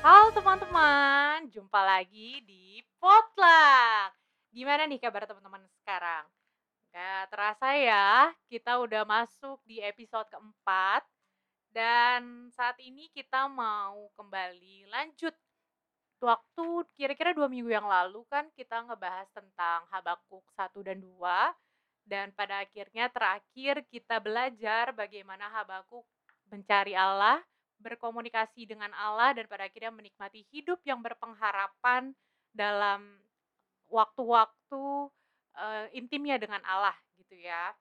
Halo teman-teman, jumpa lagi di Potluck. Gimana nih kabar teman-teman sekarang? Gak terasa ya, kita udah masuk di episode keempat dan saat ini kita mau kembali lanjut. Waktu kira-kira dua minggu yang lalu kan kita ngebahas tentang Habakuk 1 dan 2 dan pada akhirnya terakhir kita belajar bagaimana Habakuk mencari Allah, berkomunikasi dengan Allah dan pada akhirnya menikmati hidup yang berpengharapan dalam waktu-waktu uh, intimnya dengan Allah gitu ya.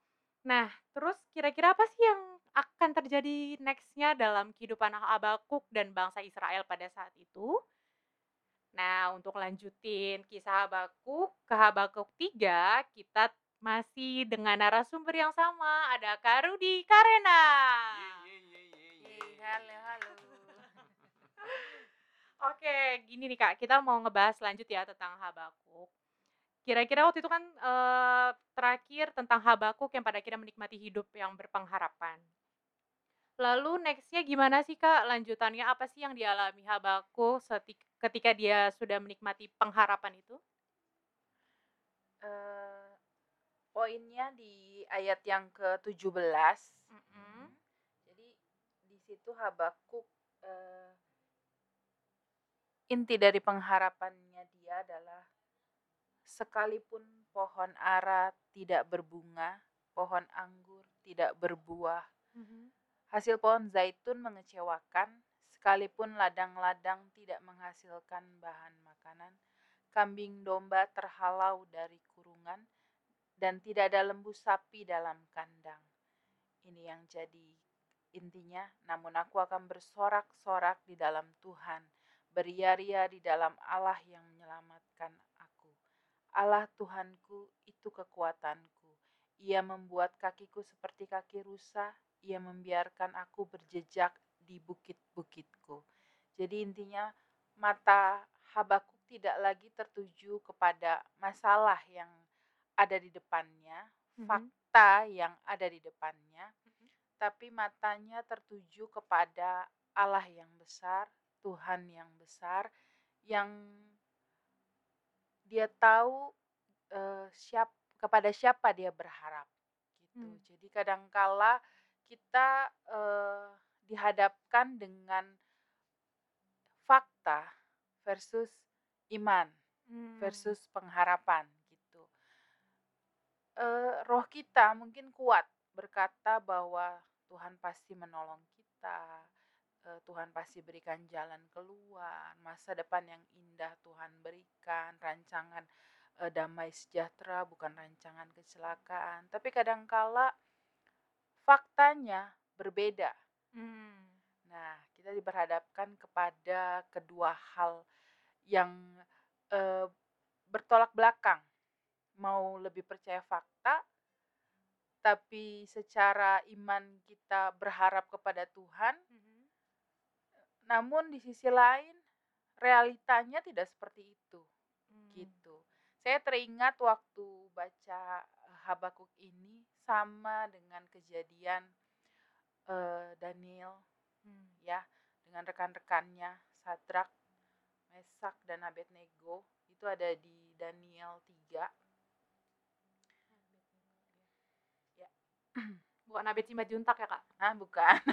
Nah, terus kira-kira apa sih yang akan terjadi nextnya dalam kehidupan Habakuk dan bangsa Israel pada saat itu? Nah, untuk lanjutin kisah Habakuk ke Habakuk 3, kita masih dengan narasumber yang sama, ada Karudi Karena. Halo, halo. Oke, gini nih Kak, kita mau ngebahas lanjut ya tentang Habakuk. Kira-kira waktu itu kan eh, terakhir tentang Habakuk yang pada akhirnya menikmati hidup yang berpengharapan. Lalu nextnya gimana sih Kak? Lanjutannya apa sih yang dialami Habakuk ketika dia sudah menikmati pengharapan itu? Uh, poinnya di ayat yang ke-17. Mm -hmm. Jadi di situ Habakuk uh, inti dari pengharapannya dia adalah sekalipun pohon ara tidak berbunga, pohon anggur tidak berbuah, mm -hmm. hasil pohon zaitun mengecewakan, sekalipun ladang-ladang tidak menghasilkan bahan makanan, kambing domba terhalau dari kurungan, dan tidak ada lembu sapi dalam kandang. Ini yang jadi intinya, namun aku akan bersorak-sorak di dalam Tuhan, beria-ria di dalam Allah yang menyelamatkan aku. Allah Tuhanku itu kekuatanku. Ia membuat kakiku seperti kaki rusa, ia membiarkan aku berjejak di bukit-bukitku. Jadi intinya mata Habakuk tidak lagi tertuju kepada masalah yang ada di depannya, mm-hmm. fakta yang ada di depannya. Tapi matanya tertuju kepada Allah yang besar, Tuhan yang besar, yang dia tahu uh, siap kepada siapa dia berharap gitu. Hmm. Jadi kadangkala kita uh, dihadapkan dengan fakta versus iman hmm. versus pengharapan uh, roh kita mungkin kuat berkata bahwa Tuhan pasti menolong kita, uh, Tuhan pasti berikan jalan keluar, masa depan yang indah Tuhan berikan, rancangan uh, damai sejahtera bukan rancangan kecelakaan. Tapi kadangkala faktanya berbeda. Hmm. Nah, kita diperhadapkan kepada kedua hal yang uh, bertolak belakang mau lebih percaya fakta, tapi secara iman kita berharap kepada Tuhan. Mm-hmm. Namun di sisi lain realitanya tidak seperti itu, mm. gitu. Saya teringat waktu baca Habakuk ini sama dengan kejadian uh, Daniel, hmm. ya, dengan rekan-rekannya Sadrak, Mesak dan Abednego itu ada di Daniel 3 Bukan Nabi Juntak ya kak? Ah bukan.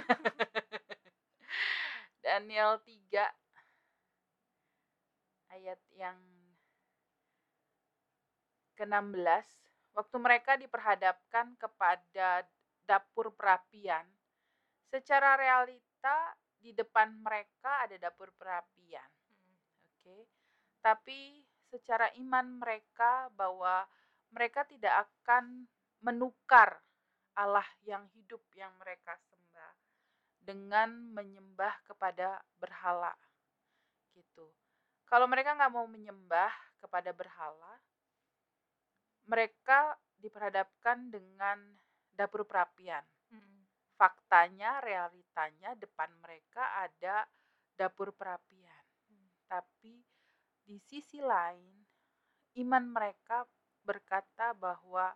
Daniel 3 ayat yang ke-16 waktu mereka diperhadapkan kepada dapur perapian secara realita di depan mereka ada dapur perapian hmm. oke okay? tapi secara iman mereka bahwa mereka tidak akan menukar Allah yang hidup yang mereka sembah dengan menyembah kepada berhala gitu. Kalau mereka nggak mau menyembah kepada berhala, mereka diperhadapkan dengan dapur perapian. Hmm. Faktanya, realitanya depan mereka ada dapur perapian. Hmm. Tapi di sisi lain, iman mereka berkata bahwa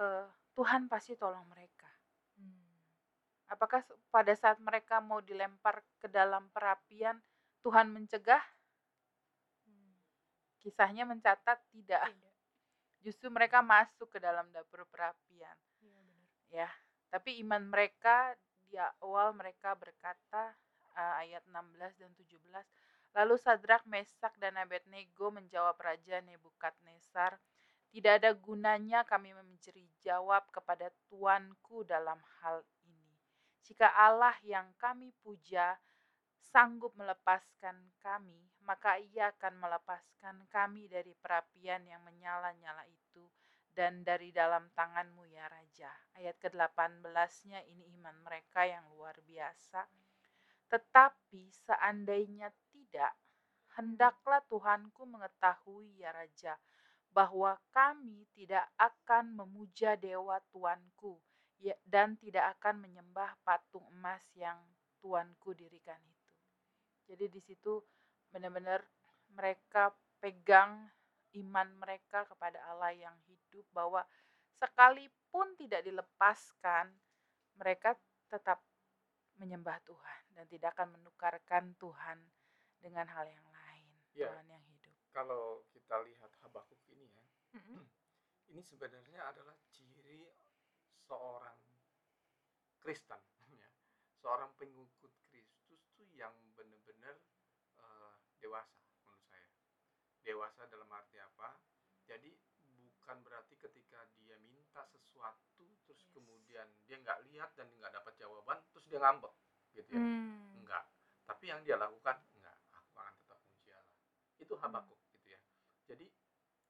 uh, Tuhan pasti tolong mereka. Hmm. Apakah pada saat mereka mau dilempar ke dalam perapian, Tuhan mencegah? Hmm. Kisahnya mencatat tidak. Tidak. Justru mereka masuk ke dalam dapur perapian. Benar. Ya, tapi iman mereka di awal mereka berkata uh, ayat 16 dan 17 Lalu Sadrak, Mesak, dan Abednego menjawab Raja Nebukadnezar, tidak ada gunanya kami mencari jawab kepada Tuanku dalam hal ini. Jika Allah yang kami puja sanggup melepaskan kami, maka ia akan melepaskan kami dari perapian yang menyala-nyala itu dan dari dalam tanganmu ya Raja. Ayat ke-18-nya ini iman mereka yang luar biasa. Tetapi seandainya tidak, hendaklah Tuhanku mengetahui ya Raja, bahwa kami tidak akan memuja dewa Tuanku ya, dan tidak akan menyembah patung emas yang Tuanku dirikan itu. Jadi di situ benar-benar mereka pegang iman mereka kepada Allah yang hidup bahwa sekalipun tidak dilepaskan mereka tetap menyembah Tuhan dan tidak akan menukarkan Tuhan dengan hal yang lain, ya, Tuhan yang hidup. Kalau kita lihat Habakuk ini ya, sebenarnya adalah ciri seorang Kristen, ya, seorang pengikut Kristus tuh yang benar-benar eh, dewasa menurut saya. Dewasa dalam arti apa? Jadi bukan berarti ketika dia minta sesuatu terus Yes. kemudian dia nggak lihat dan nggak dapat jawaban terus dia ngambek gitu ya. Hmm. enggak tapi yang dia lakukan enggak aku akan tetap memuji Allah itu Habakuk gitu ya jadi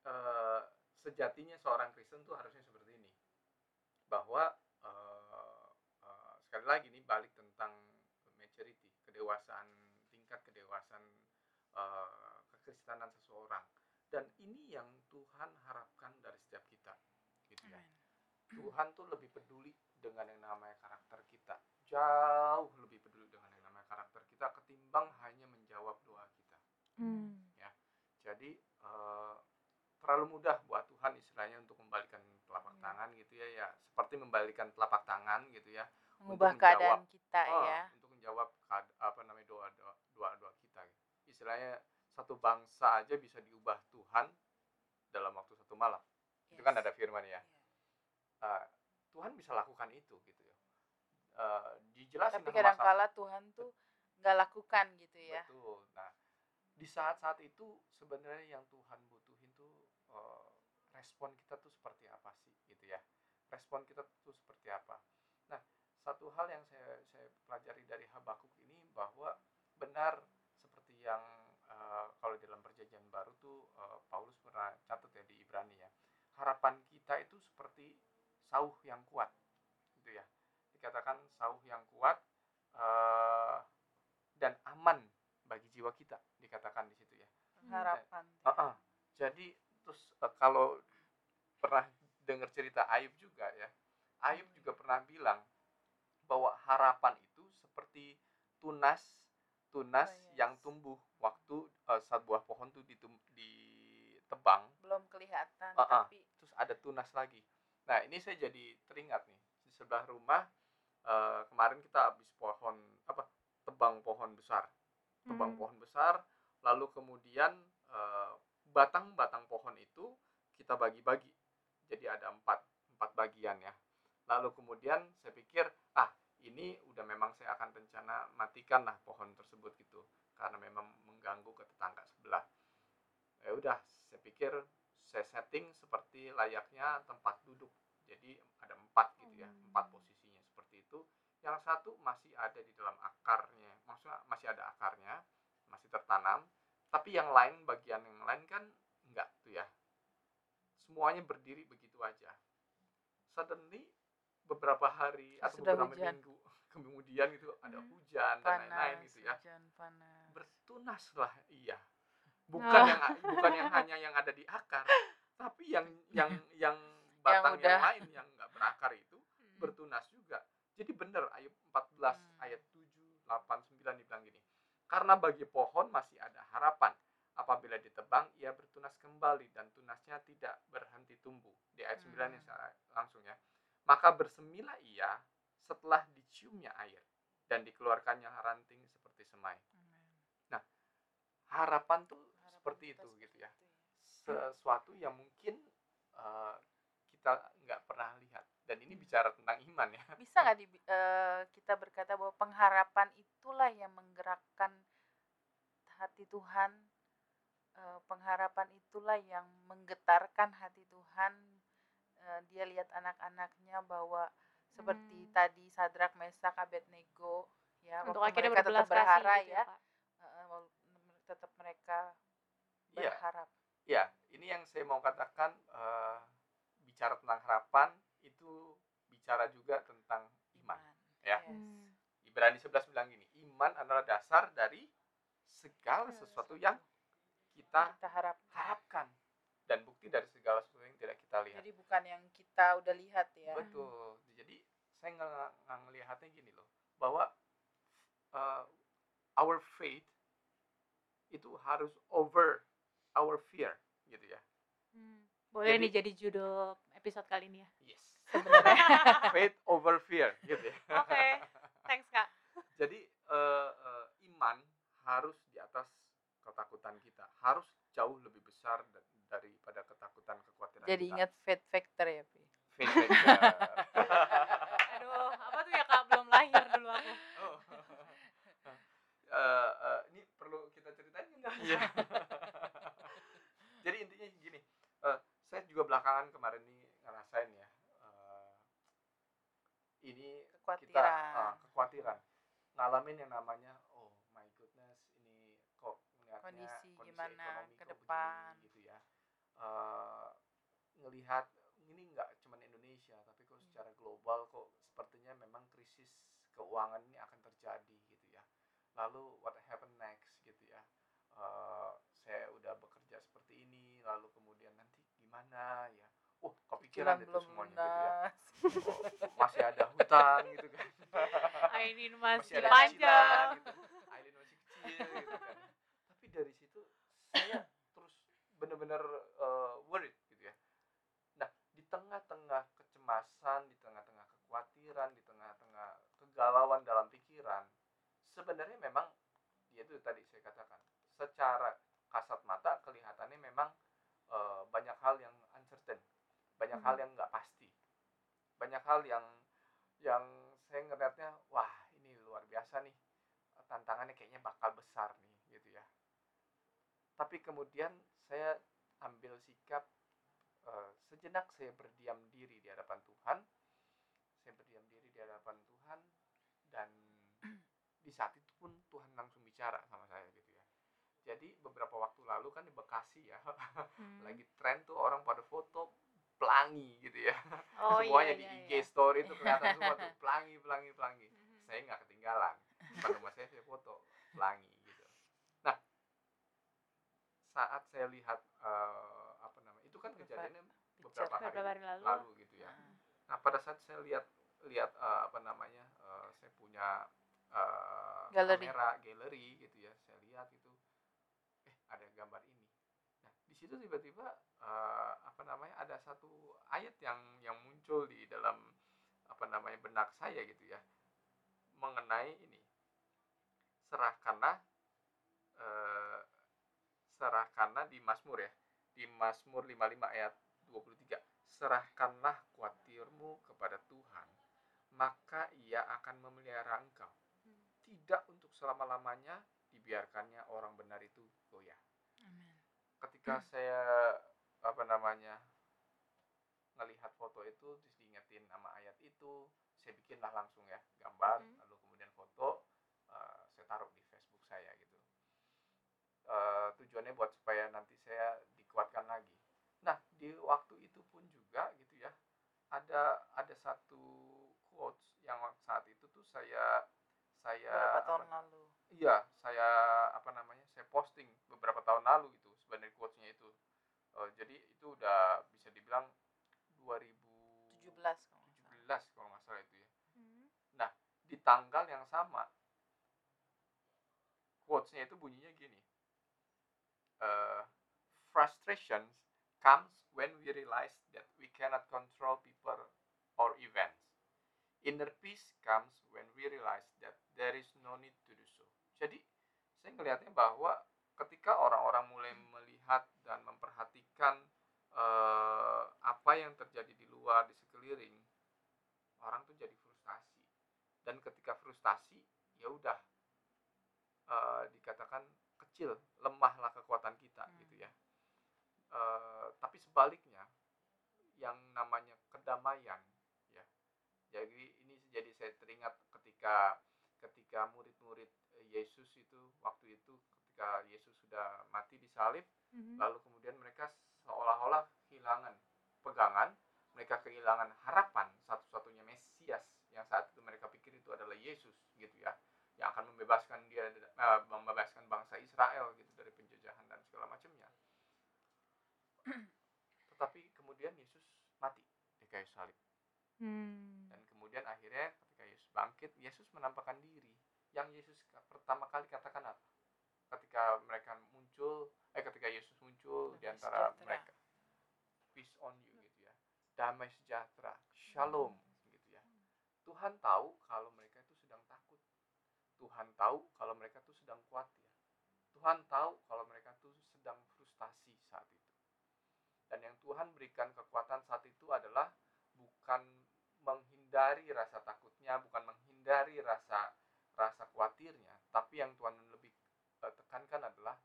eh, sejatinya seorang Kristen tuh harusnya seperti ini bahwa eh, eh, sekali lagi nih balik tentang maturity kedewasaan tingkat kedewasaan eh, kekristenan seseorang dan ini yang Tuhan harapkan dari setiap kita gitu ya. Tuhan tuh lebih peduli dengan yang namanya karakter kita. Jauh lebih peduli dengan yang namanya karakter kita ketimbang hanya menjawab doa kita. Hmm. Jadi eh, terlalu mudah buat Tuhan istilahnya untuk membalikan telapak Iya. tangan gitu ya, ya seperti membalikan telapak tangan gitu ya. Mengubah menjawab. keadaan kita Oh, ya. Untuk menjawab apa namanya doa doa doa doa kita. Istilahnya satu bangsa aja bisa diubah Tuhan dalam waktu satu malam. Itu kan Yes. ada firman ya. Uh, Tuhan bisa lakukan itu gitu ya. Uh, dijelasin Tapi sama kadangkala Tuhan tuh nggak lakukan gitu ya. Betul. Nah, di saat-saat itu sebenarnya yang Tuhan butuhin tuh uh, respon kita tuh seperti apa sih gitu ya. Respon kita tuh seperti apa. Nah, satu hal yang saya saya pelajari dari Habakuk ini bahwa benar seperti yang uh, kalau dalam perjanjian baru tuh uh, Paulus pernah catat ya di Ibrani ya. Harapan kita itu seperti sauh yang kuat gitu ya. Dikatakan sauh yang kuat eh, dan aman bagi jiwa kita dikatakan di situ ya. Harapan. Ah, ah. Jadi terus eh, kalau pernah dengar cerita Ayub juga ya, Ayub juga pernah bilang bahwa harapan itu seperti tunas tunas Oh, yes. yang tumbuh waktu eh, saat buah pohon tuh ditum- ditebang, Belum kelihatan Ah, ah. tapi terus ada tunas lagi. Nah ini saya jadi teringat nih di sebelah rumah eh, kemarin kita habis pohon apa tebang pohon besar tebang Hmm. pohon besar lalu kemudian eh, batang-batang pohon itu kita bagi-bagi. Jadi ada empat empat bagian ya. Lalu kemudian saya pikir ah ini udah memang saya akan rencana matikan lah pohon tersebut gitu. Karena memang mengganggu ke tetangga sebelah. Ya udah saya pikir saya setting seperti layaknya tempat duduk. Jadi ada empat gitu ya Hmm. empat posisinya seperti itu. Yang satu masih ada di dalam akarnya maksudnya masih ada akarnya masih tertanam. Tapi yang lain bagian yang lain kan enggak tuh ya semuanya berdiri begitu aja suddenly beberapa hari atau Sudah beberapa hujan. minggu kemudian itu ada Hmm. hujan dan lain-lain panas, gitu ya hujan panas. bertunaslah iya bukan Ah. yang bukan yang hanya yang ada di akar tapi yang yang yang batang yang, udah. lain yang nggak berakar itu Hmm. bertunas juga jadi benar Ayub 14 Hmm. ayat 7 8 9 dibilang gini karena bagi pohon masih ada harapan apabila ditebang ia bertunas kembali dan tunasnya tidak berhenti tumbuh. Di ayat 9 yang Hmm. saya langsung ya. Maka bersemilah ia setelah diciumnya air dan dikeluarkannya ranting seperti semai. Amin. harapan tuh Harapan seperti kita itu gitu ya. seperti itu sesuatu yang mungkin eh, kita nggak pernah lihat. Dan ini bicara tentang iman ya. Bisa nggak di, eh, kita berkata bahwa pengharapan itulah yang menggerakkan hati Tuhan pengharapan itulah yang menggetarkan hati Tuhan Eh, dia lihat anak-anaknya bahwa seperti Hmm. tadi Sadrak Mesak Abednego ya Untuk akhirnya mereka tetap berharap gitu ya eh, wal- tetap mereka Iya. berharap ya ini yang saya mau katakan eh, bicara tentang harapan itu bicara juga tentang iman ya. Yes. Hmm. Ibrani 11 bilang gini iman adalah dasar dari segala sesuatu yang kita kita harap harapkan dan bukti dari segala sesuatu yang tidak kita lihat jadi bukan yang kita udah lihat ya Betul. Jadi saya nggak nggak ngelihatnya gini loh, bahwa uh, our faith itu harus over our fear, gitu ya. Hmm. Boleh Jadi- nih jadi judul episode kali ini ya. Yes. sebenarnya faith over fear, gitu ya. Oke, thanks Kak. Jadi uh, uh, iman harus di atas ketakutan kita, harus jauh lebih besar da- daripada ketakutan kekhawatiran jadi kita. ingat fate factor ya Pi faith factor. Aduh, apa tuh ya Kak? Belum lahir dulu aku. Oh. Eh, eh, ini perlu kita ceritain nggak? Iya. Jadi intinya gini, eh, saya juga belakangan kemarin nih ngerasain ya, eh, ini kita kekhawatiran ah, kekhawatiran, ngalamin yang namanya, oh my goodness, ini kok ngeliatnya Kondisi kondisi gimana ekonomi ke depan. begini, gitu ya, Eh, ngelihat ini nggak cuma Indonesia, tapi kok secara global kok sepertinya memang krisis keuangan ini akan terjadi gitu ya. Lalu what happen next gitu ya. Eh, saya udah bekerja seperti ini, lalu kemudian nanti gimana ya? Oh, kepikiran itu belum semuanya gitu ya. Oh, masih ada hutang gitu kan. Ainin masih, ada panjang. gitu. Aileen masih kecil gitu kan. Tapi dari situ saya terus benar-benar eh, worried gitu ya. Nah, di tengah-tengah kecemasan, di tengah-tengah kekhawatiran, di tengah-tengah kegalauan dalam pikiran, sebenarnya memang ya itu tadi saya katakan, secara kasat mata kelihatannya memang eh, banyak hal yang uncertain, banyak hal yang nggak pasti, banyak hal yang yang saya ngeliatnya wah ini luar biasa nih tantangannya kayaknya bakal besar nih gitu ya tapi kemudian saya ambil sikap eh, sejenak saya berdiam diri di hadapan Tuhan saya berdiam diri di hadapan Tuhan dan di saat itu pun Tuhan langsung bicara sama saya gitu ya jadi beberapa waktu lalu kan di Bekasi ya Hmm. lagi tren tuh orang pada foto pelangi gitu ya Oh, semuanya iya, di iya, IG iya. story itu kelihatan semua tuh pelangi pelangi pelangi Mhm. saya nggak ketinggalan depan rumah saya saya foto pelangi gitu nah saat saya lihat eh, apa namanya itu kan Beberapa- kejadiannya Hari lalu. lalu gitu ya. Nah, nah pada saat saya lihat lihat eh, apa namanya eh, saya punya eh, Galeri. kamera galeri gitu ya saya lihat itu eh ada gambar ini. Nah di situ tiba-tiba eh, apa namanya ada satu ayat yang yang muncul di dalam apa namanya benak saya gitu ya mengenai ini. Serahkanlah eh, serahkanlah di Mazmur ya di Mazmur 55 ayat 23 serahkanlah kuatirmu kepada Tuhan maka ia akan memelihara engkau Hmm. tidak untuk selama-lamanya dibiarkannya orang benar itu goyah amin. ketika saya apa namanya ngelihat foto itu terus diingetin nama ayat itu saya bikinlah langsung ya gambar Mhm. lalu kemudian foto eh, saya taruh di Facebook saya gitu Eh, tujuannya buat supaya nanti saya dikuatkan lagi nah di waktu itu pun juga gitu ya ada ada satu quotes yang saat itu tuh saya saya beberapa apa tahun lalu Iya, saya apa namanya? Saya posting beberapa tahun lalu itu sebenarnya quotes-nya itu. Eh, jadi itu udah bisa dibilang 2017 17 kalau nggak salah. kalau nggak salah itu ya. Hmm. Di tanggal yang sama quotes-nya itu bunyinya gini. Eh, frustrations comes when we realize that cannot control people or events. Inner peace comes when we realize that there is no need to do so. Jadi, saya melihatnya bahwa ketika orang-orang mulai melihat dan memperhatikan uh, apa yang terjadi di luar, di sekeliling, orang tuh jadi frustasi. Dan ketika frustasi, ya udah uh, dikatakan kecil, lemahlah kekuatan kita hmm. gitu ya. Uh, tapi sebaliknya ketika Yesus sudah mati di salib Mhm. lalu kemudian mereka seolah-olah kehilangan pegangan, mereka kehilangan harapan satu-satunya Mesias yang saat itu mereka pikir itu adalah Yesus gitu ya, yang akan membebaskan dia eh, membebaskan bangsa Israel gitu dari penjajahan dan segala macamnya. Tetapi kemudian Yesus mati di kayu salib Hmm. dan kemudian akhirnya ketika Yesus bangkit, Yesus menampakkan diri. Yang Yesus pertama kali katakan apa? Ketika mereka muncul, eh ketika Yesus muncul di antara mereka, peace on you gitu ya, damai sejahtera, shalom gitu ya. Tuhan tahu kalau mereka itu sedang takut. Tuhan tahu kalau mereka itu sedang khawatir. Tuhan tahu kalau mereka itu sedang frustasi saat itu. Dan yang Tuhan berikan kekuatan saat itu adalah bukan menghindari rasa takutnya, bukan menghindari rasa rasa khawatirnya, tapi yang Tuhan tekankan adalah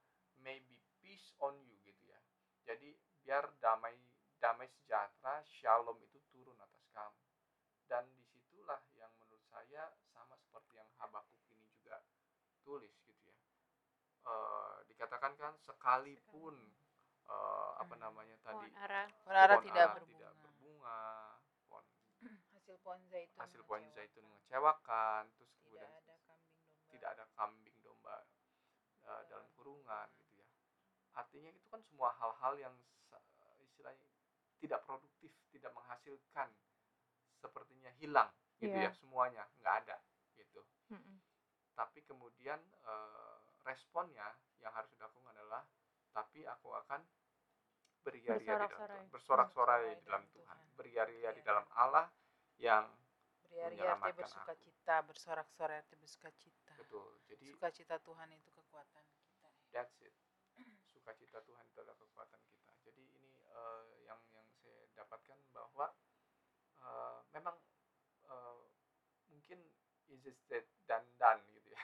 maybe peace on you gitu ya. Jadi biar damai damai sejahtera, shalom itu turun atas kamu. Dan di situlah yang menurut saya sama seperti yang Habakuk ini juga tulis gitu ya. Eh, dikatakan kan sekalipun eh, apa Hmm. namanya tadi Pohon ara. Menara pohon tidak ara berbunga. tidak berbunga, pohon Hasil pohon zaitun. hasil pohon mengecewakan. zaitun mengecewakan, terus Tidak kemudian ada kambing domba. tidak ada kambing uh, dalam kurungan gitu ya. Artinya itu kan semua hal-hal yang istilahnya tidak produktif, tidak menghasilkan, sepertinya hilang gitu Iya. ya semuanya nggak ada gitu. Mm-mm. Tapi kemudian uh, responnya yang harus dilakukan adalah tapi aku akan beria-ria di dalam. Tuhan, bersorak-sorai Bersorak di dalam Tuhan, beria-ria di Iya. dalam Allah yang Beriari arti bersuka cita, bersorak-sorai arti bersuka cita. betul. Jadi Sukacita Tuhan itu. That's it. Sukacita Tuhan itu adalah kekuatan kita. Jadi ini eh, yang yang saya dapatkan bahwa eh, memang eh, mungkin easy said dan done gitu ya.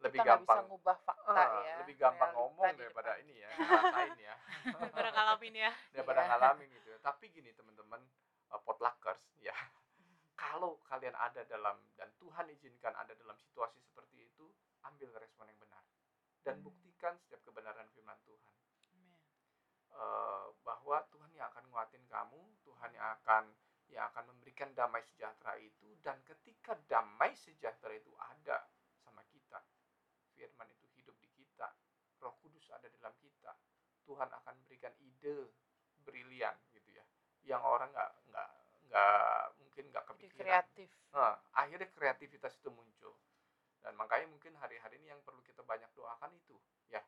Lebih kita nggak bisa gampang ngubah fakta ah, ya. lebih gampang ngomong daripada depan ini ya, ngerasain ya. Daripada ngalamin ya. daripada Iya. ngalamin gitu. ya. Tapi gini teman-teman eh, potluckers ya. Kalau kalian ada dalam dan Tuhan izinkan ada dalam situasi seperti itu, ambil respon yang benar dan buktikan setiap kebenaran firman Tuhan. Eh, bahwa Tuhan yang akan nguatin kamu, Tuhan yang akan yang akan memberikan damai sejahtera itu dan ketika damai sejahtera itu ada sama kita, firman itu hidup di kita, Roh Kudus ada dalam kita, Tuhan akan berikan ide brilian gitu ya, yang orang nggak nggak nggak mungkin nggak Jadi kepikiran. kreatif. Nah, akhirnya kreativitas itu muncul. Dan makanya mungkin hari-hari ini yang perlu kita banyak doakan itu, ya.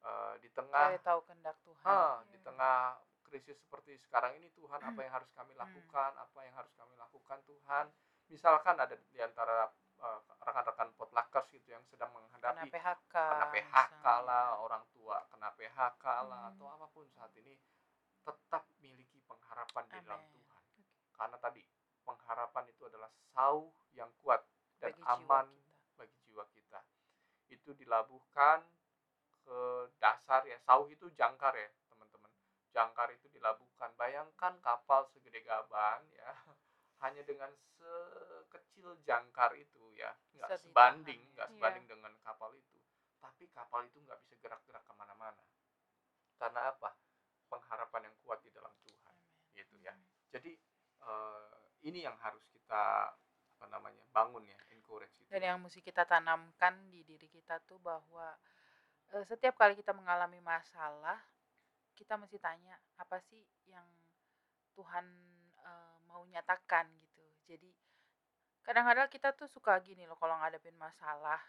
Eh, di tengah Cari tahu kehendak Tuhan. ah, di tengah krisis seperti sekarang ini Tuhan apa yang harus kami lakukan, apa yang harus kami lakukan Tuhan. Misalkan ada di antara eh, rekan-rekan potluckers gitu yang sedang Kena menghadapi PHK. kena PHK lah, orang tua kena PHK lah Hmm. atau apa pun saat ini tetap miliki pengharapan di dalam. Tuhan. Karena tadi pengharapan itu adalah sauh yang kuat dan Bagi jiwa aman kita. Jiwa kita. Itu dilabuhkan ke dasar ya. Sauh itu jangkar ya, teman-teman. Jangkar itu dilabuhkan. Bayangkan kapal segede gaban ya. Hanya dengan sekecil jangkar itu ya, nggak sebanding, ya. nggak Iya. sebanding dengan kapal itu. Tapi kapal itu nggak bisa gerak-gerak ke mana-mana. Karena apa? Pengharapan yang kuat di dalam Tuhan, gitu ya. Jadi eh, ini yang harus kita apa namanya bangun ya, encourage itu. Dan yang mesti kita tanamkan di diri kita tuh bahwa eh, setiap kali kita mengalami masalah, kita mesti tanya apa sih yang Tuhan eh, mau nyatakan gitu. Jadi kadang-kadang kita tuh suka gini loh kalau ngadepin masalah.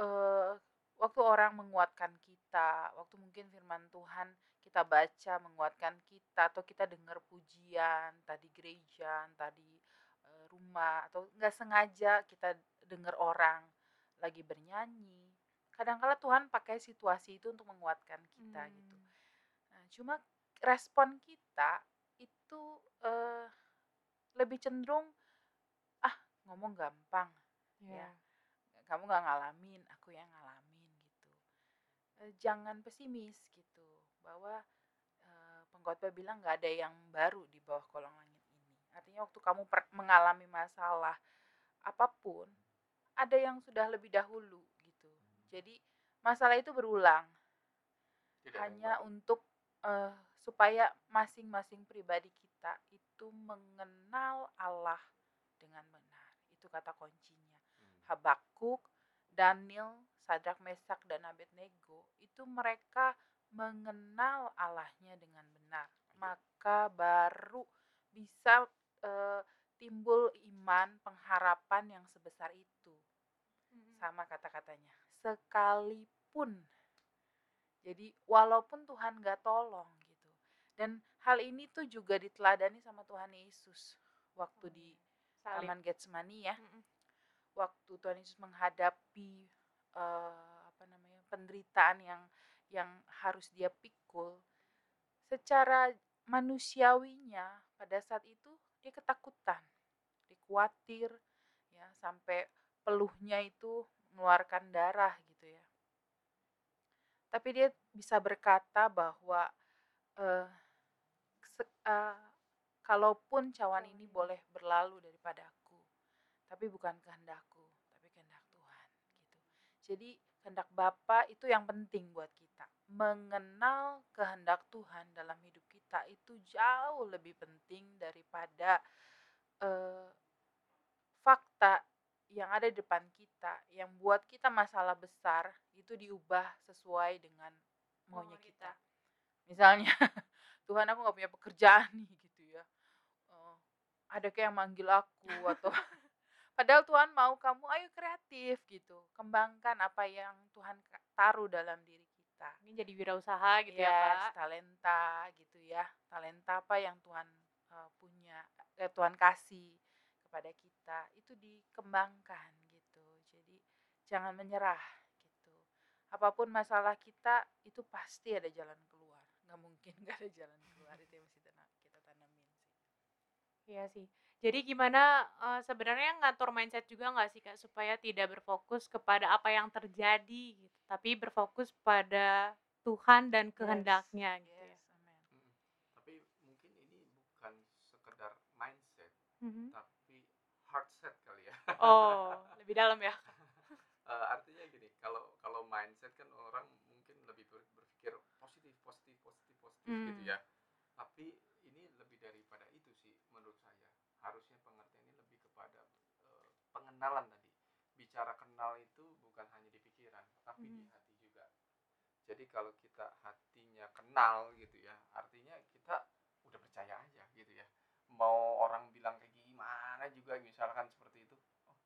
eh waktu orang menguatkan kita, waktu mungkin firman Tuhan kita baca menguatkan kita atau kita dengar pujian tadi gereja, tadi rumah atau nggak sengaja kita dengar orang lagi bernyanyi. Kadang-kala Tuhan pakai situasi itu untuk menguatkan kita Hmm. gitu. Nah, cuma respon kita itu eh, lebih cenderung ah ngomong gampang Iya. Ya. kamu nggak ngalamin aku yang ngalamin uh, jangan pesimis gitu bahwa uh, pengkhotbah bilang nggak ada yang baru di bawah kolong langit artinya waktu kamu mengalami masalah apa pun ada yang sudah lebih dahulu gitu. Jadi masalah itu berulang. Tidak hanya untuk uh, supaya masing-masing pribadi kita itu mengenal Allah dengan benar. Itu kata kuncinya. Hmm. Habakuk Daniel Sadrak Mesak dan Abednego itu mereka mengenal Allahnya dengan benar. Iya. maka baru bisa uh, timbul iman pengharapan yang sebesar itu Mhm. sama kata-katanya sekalipun jadi walaupun Tuhan gak tolong gitu dan hal ini tuh juga diteladani sama Tuhan Yesus waktu di Salib. Taman Getsemani ya Mhm. waktu Tuhan Yesus menghadapi eh, apa namanya penderitaan yang yang harus dia pikul secara manusiawinya pada saat itu dia ketakutan dia khawatir ya sampai peluhnya itu mengeluarkan darah gitu ya. Tapi dia bisa berkata bahwa se- eh, kalaupun cawan ini boleh berlalu daripada aku tapi bukan kehendakku tapi kehendak Tuhan gitu. Jadi kehendak Bapa itu yang penting buat kita mengenal kehendak Tuhan dalam hidup kita itu jauh lebih penting daripada eh, fakta yang ada di depan kita yang buat kita masalah besar itu diubah sesuai dengan maunya Mau kita. misalnya Tuhan aku nggak punya pekerjaan nih gitu ya. Eh, ada kayak yang manggil aku atau padahal Tuhan mau kamu ayo kreatif gitu. Kembangkan apa yang Tuhan taruh dalam diri kita Ini jadi wirausaha gitu ya, Yes, Pak. talenta gitu ya. Talenta apa yang Tuhan eh, punya eh, Tuhan kasih kepada kita itu dikembangkan gitu. Jadi jangan menyerah gitu. Apa pun masalah kita itu pasti ada jalan keluar. Nggak mungkin nggak ada jalan keluar. Itu yang mesti kita tanamin sih. Iya sih. Jadi gimana eh, sebenarnya ngatur mindset juga nggak sih Kak supaya tidak berfokus kepada apa yang terjadi gitu, tapi berfokus pada Tuhan dan kehendaknya gitu ya. yes amen. Tapi mungkin ini bukan sekedar mindset, Mhm. tapi heart set kali ya. Oh, lebih dalam ya. Eh, artinya gini, kalau kalau mindset kan orang mungkin lebih ber- berpikir positif, positif, positif, positif gitu Hmm. ya. Tapi ini lebih daripada itu sih menurut saya. Harusnya pengertian ini lebih kepada pengenalan tadi. Bicara kenal itu bukan hanya di pikiran, tapi di Mhm. hati juga. Jadi kalau kita hatinya kenal gitu ya, artinya kita udah percaya aja gitu ya. Mau orang bilang kayak gimana juga misalkan seperti itu, oh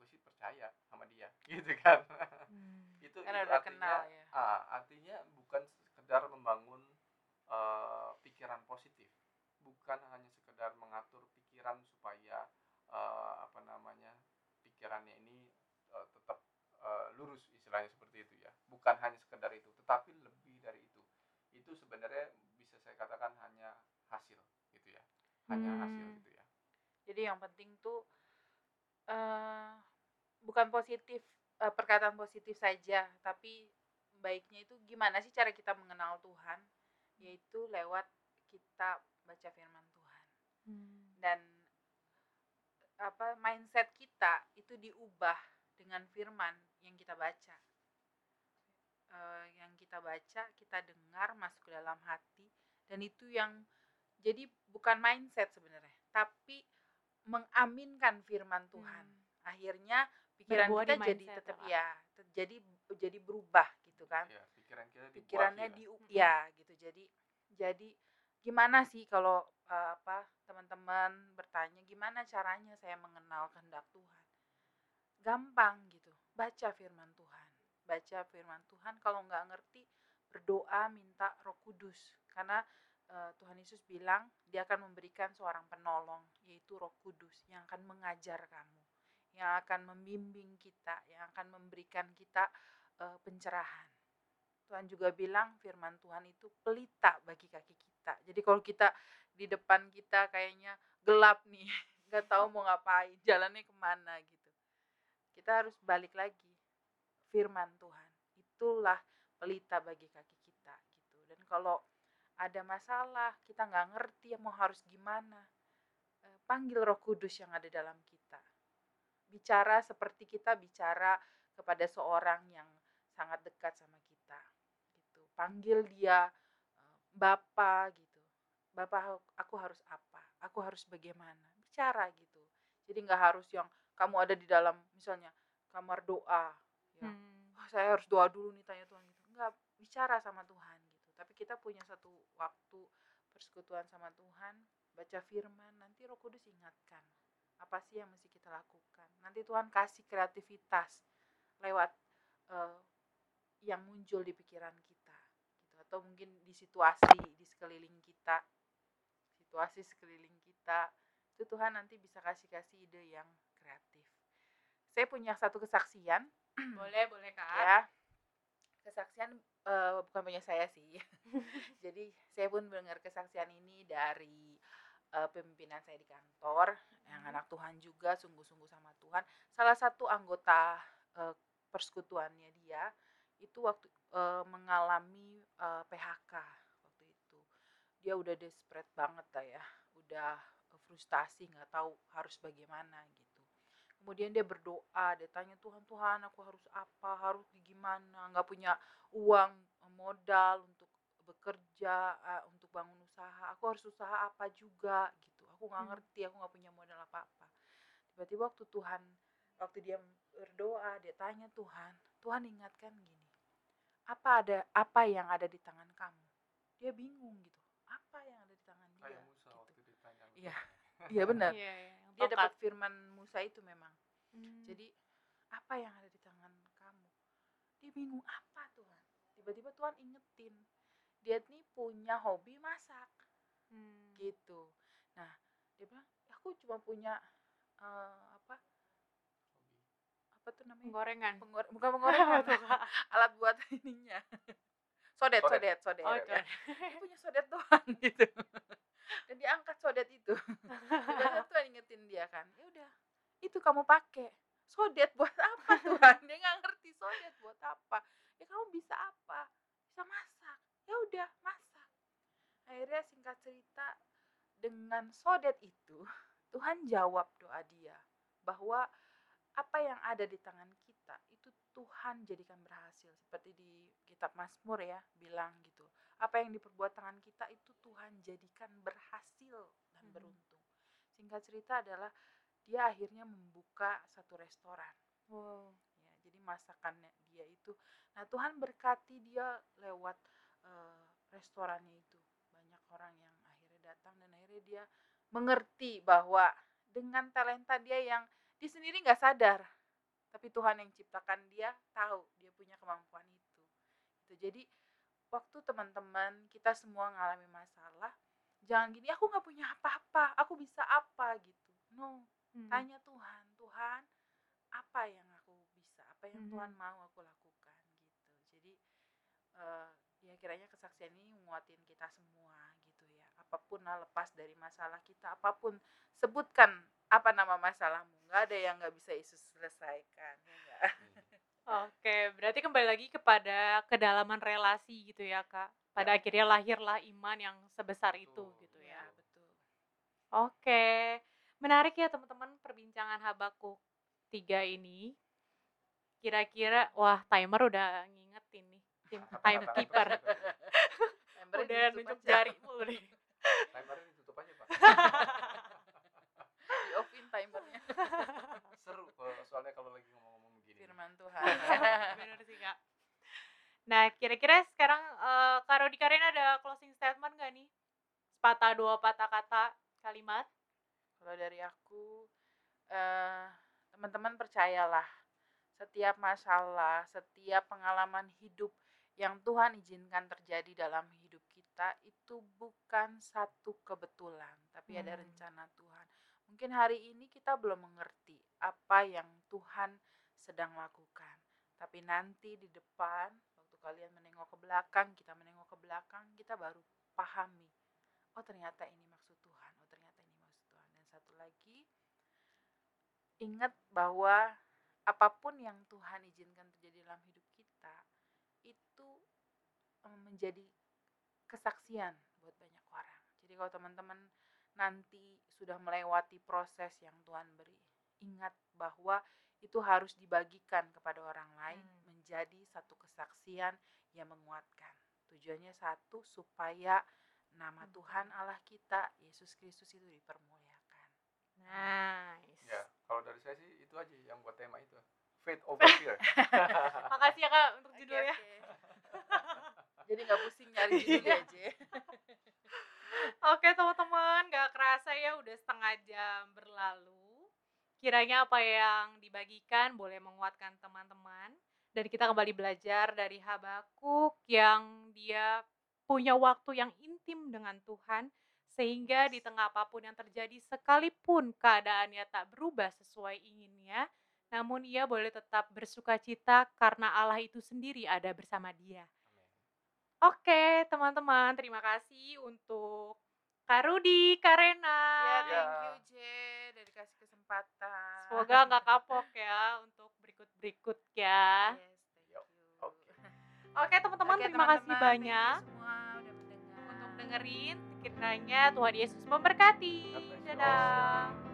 gue sih percaya sama dia gitu kan. Hmm. itu karena itu udah artinya kenal ya ah, artinya bukan sekedar membangun eh, pikiran positif, bukan hanya sekedar mengatur pikiran supaya pikirannya ini eh, tetap eh, lurus istilahnya seperti itu ya. Bukan hanya sekedar itu, tetapi lebih dari itu. Itu sebenarnya bisa saya katakan hanya hasil gitu ya, hanya hasil Hmm. gitu ya. jadi yang penting tuh eh bukan positif eh, perkataan positif saja tapi baiknya itu gimana sih cara kita mengenal Tuhan yaitu lewat kita baca firman Tuhan Hmm. dan apa mindset kita itu diubah dengan firman yang kita baca. Eh, yang kita baca kita dengar masuk ke dalam hati dan itu yang jadi bukan mindset sebenarnya tapi mengaminkan firman Tuhan. Hmm. akhirnya pikiran Berbuah kita di jadi tetap ya, ya jadi jadi berubah gitu kan. Ya, pikiran kita dibuahi pikirannya lah. di ya gitu. Jadi jadi gimana sih kalau eh, apa teman-teman bertanya gimana caranya saya mengenal kehendak Tuhan gampang gitu. Baca firman Tuhan. Baca firman Tuhan kalau nggak ngerti berdoa minta Roh Kudus. Karena eh, Tuhan Yesus bilang dia akan memberikan seorang penolong yaitu Roh Kudus yang akan mengajar kamu. Yang akan membimbing kita yang akan memberikan kita eh, pencerahan. Tuhan juga bilang firman Tuhan itu pelita bagi kaki kita. Jadi kalau kita di depan kita kayaknya gelap nih, nggak tahu mau ngapain, jalannya ke mana gitu. Kita harus balik lagi. Firman Tuhan. Itulah pelita bagi kaki kita gitu. Dan kalau ada masalah kita nggak ngerti mau harus gimana eh, panggil Roh Kudus yang ada dalam kita. Bicara seperti kita bicara kepada seorang yang sangat dekat sama kita gitu. Panggil dia eh, Bapak gitu. Bapak aku harus apa? Aku harus bagaimana? Bicara gitu. Jadi nggak harus yang kamu ada di dalam misalnya kamar doa ya. Hmm. "Wah, saya harus doa dulu nih tanya Tuhan gitu. Nggak bicara sama Tuhan gitu. Tapi kita punya satu waktu persekutuan sama Tuhan baca firman nanti Roh Kudus ingatkan apa sih yang mesti kita lakukan? Nanti Tuhan kasih kreativitas lewat eh, yang muncul di pikiran kita gitu. Atau mungkin di situasi di sekeliling kita situasi sekeliling kita itu Tuhan nanti bisa kasih kasih ide yang kreatif. Saya punya satu kesaksian. Boleh, boleh Kak. ya. Kesaksian eh, bukan punya saya sih. Jadi saya pun mendengar kesaksian ini dari eh, pimpinan saya di kantor yang Hmm. anak Tuhan juga sungguh-sungguh sama Tuhan. Salah satu anggota eh, persekutuannya dia itu waktu eh, mengalami eh, PHK waktu itu. Dia udah desperate banget lah ya. Udah frustasi nggak tahu harus bagaimana gitu kemudian dia berdoa dia tanya Tuhan Tuhan aku harus apa? Harus gimana? Nggak punya uang eh, modal untuk bekerja eh, untuk bangun usaha. Aku harus usaha apa juga? Gitu. Aku nggak Hmm. ngerti aku nggak punya modal apa apa tiba-tiba waktu Tuhan waktu dia berdoa dia tanya Tuhan Tuhan ingatkan gini apa ada apa yang ada di tangan kamu? Dia bingung gitu. Apa yang ada di tangan dia? Kayak Musa gitu. waktu ditanya Iya. iya benar. Iya, iya, yang dia dapat firman Musa itu memang Hmm. jadi apa yang ada di tangan kamu? Dia bingung apa Tuhan? Tiba-tiba Tuhan ingetin dia nih punya hobi masak Hmm. gitu. Nah dia bilang aku cuma punya eh, apa apa tuh namanya? Penggorengan. Penggor bukan penggorengan, alat buat ininya. Sodet, Sodet. sodet, sodet. Oh, itu. Dia punya sodet doang gitu. Dan dia angkat sodet itu. Tiba-tiba Tuhan ingetin dia kan, ya udah, itu kamu pakai. Sodet buat apa Tuhan? Dia nggak ngerti sodet buat apa. Ya kamu bisa apa? Bisa masak. Ya udah, masak. Akhirnya singkat cerita dengan sodet itu Tuhan jawab doa dia bahwa apa yang ada di tangan kita itu Tuhan jadikan berhasil seperti di kitab Mazmur ya bilang gitu. Apa yang diperbuat tangan kita itu Tuhan jadikan berhasil dan Mhm. beruntung. Singkat cerita adalah dia akhirnya membuka satu restoran. Wow. ya jadi masakannya dia itu. Nah Tuhan berkati dia lewat eh, restorannya itu. Banyak orang yang akhirnya datang dan akhirnya dia mengerti bahwa dengan talenta dia yang dia sendiri nggak sadar tapi Tuhan yang ciptakan dia tahu dia punya kemampuan itu itu jadi waktu teman-teman kita semua ngalami masalah jangan gini aku nggak punya apa-apa aku bisa apa gitu. No. Hmm. tanya Tuhan Tuhan apa yang aku bisa? Apa yang Mhm. Tuhan mau aku lakukan? gitu. Jadi eh ya kiranya kesaksian ini menguatin kita semua gitu ya. Apa pun lah lepas dari masalah kita apa pun sebutkan apa nama masalahmu. Nggak ada yang nggak bisa Yesus selesaikan ya? Oke, berarti kembali lagi kepada kedalaman relasi gitu ya, Kak. Pada akhirnya lahirlah iman yang sebesar itu Betul, gitu ya ya. betul Oke. Menarik ya teman-teman perbincangan Habakuk 3 ini. Kira-kira wah timer udah ngingetin nih. Tim timekeeper. Udah nunjuk jari mulu nih. timernya ditutup aja pak di offin timernya seru soalnya kalau lagi firman Tuhan Bener sih, Kak. Nah, kira-kira sekarang eh, Kak Rodi Karin ada closing statement gak nih? Sepatah dua patah kata kalimat? Kalau dari aku, eh, teman-teman percayalah, setiap masalah, setiap pengalaman hidup yang Tuhan izinkan terjadi dalam hidup kita itu bukan satu kebetulan, tapi ada Hmm. rencana Tuhan. Mungkin hari ini kita belum mengerti apa yang Tuhan sedang lakukan, tapi nanti di depan, waktu kalian menengok ke belakang, kita menengok ke belakang, kita baru pahami oh ternyata ini maksud Tuhan, oh ternyata ini maksud Tuhan. Dan satu lagi, ingat bahwa apa pun yang Tuhan izinkan terjadi dalam hidup kita, itu menjadi kesaksian buat banyak orang. Jadi kalau teman-teman nanti sudah melewati proses yang Tuhan beri, ingat bahwa itu harus dibagikan kepada orang lain Hmm. menjadi satu kesaksian yang menguatkan. Tujuannya satu supaya nama Hmm. Tuhan Allah kita Yesus Kristus itu dipermuliakan. Nice. Ya, kalau dari saya sih itu aja yang buat tema itu. Faith over fear. Makasih ya Kak untuk judulnya. oke. Jadi nggak pusing nyari judulnya aja. Oke teman-teman, gak kerasa ya udah setengah jam berlalu. Kiranya apa yang dibagikan boleh menguatkan teman-teman. Dan kita kembali belajar dari Habakuk yang dia punya waktu yang intim dengan Tuhan. Sehingga di tengah apa pun yang terjadi sekalipun keadaannya tak berubah sesuai inginnya. Namun ia boleh tetap bersuka cita karena Allah itu sendiri ada bersama dia. Oke, teman-teman, terima kasih untuk Kak Rudi, Kak Rena. Ya, Ya. thank you J, udah dikasih kesempatan. Semoga nggak kapok ya untuk berikut-berikut ya. Yes, thank Yuk, you. oke. Oke, teman-teman, Oke, terima kasih teman-teman, thank you banyak semua udah mendengar. untuk dengerin. Kiranya Tuhan Yesus memberkati. Dadah.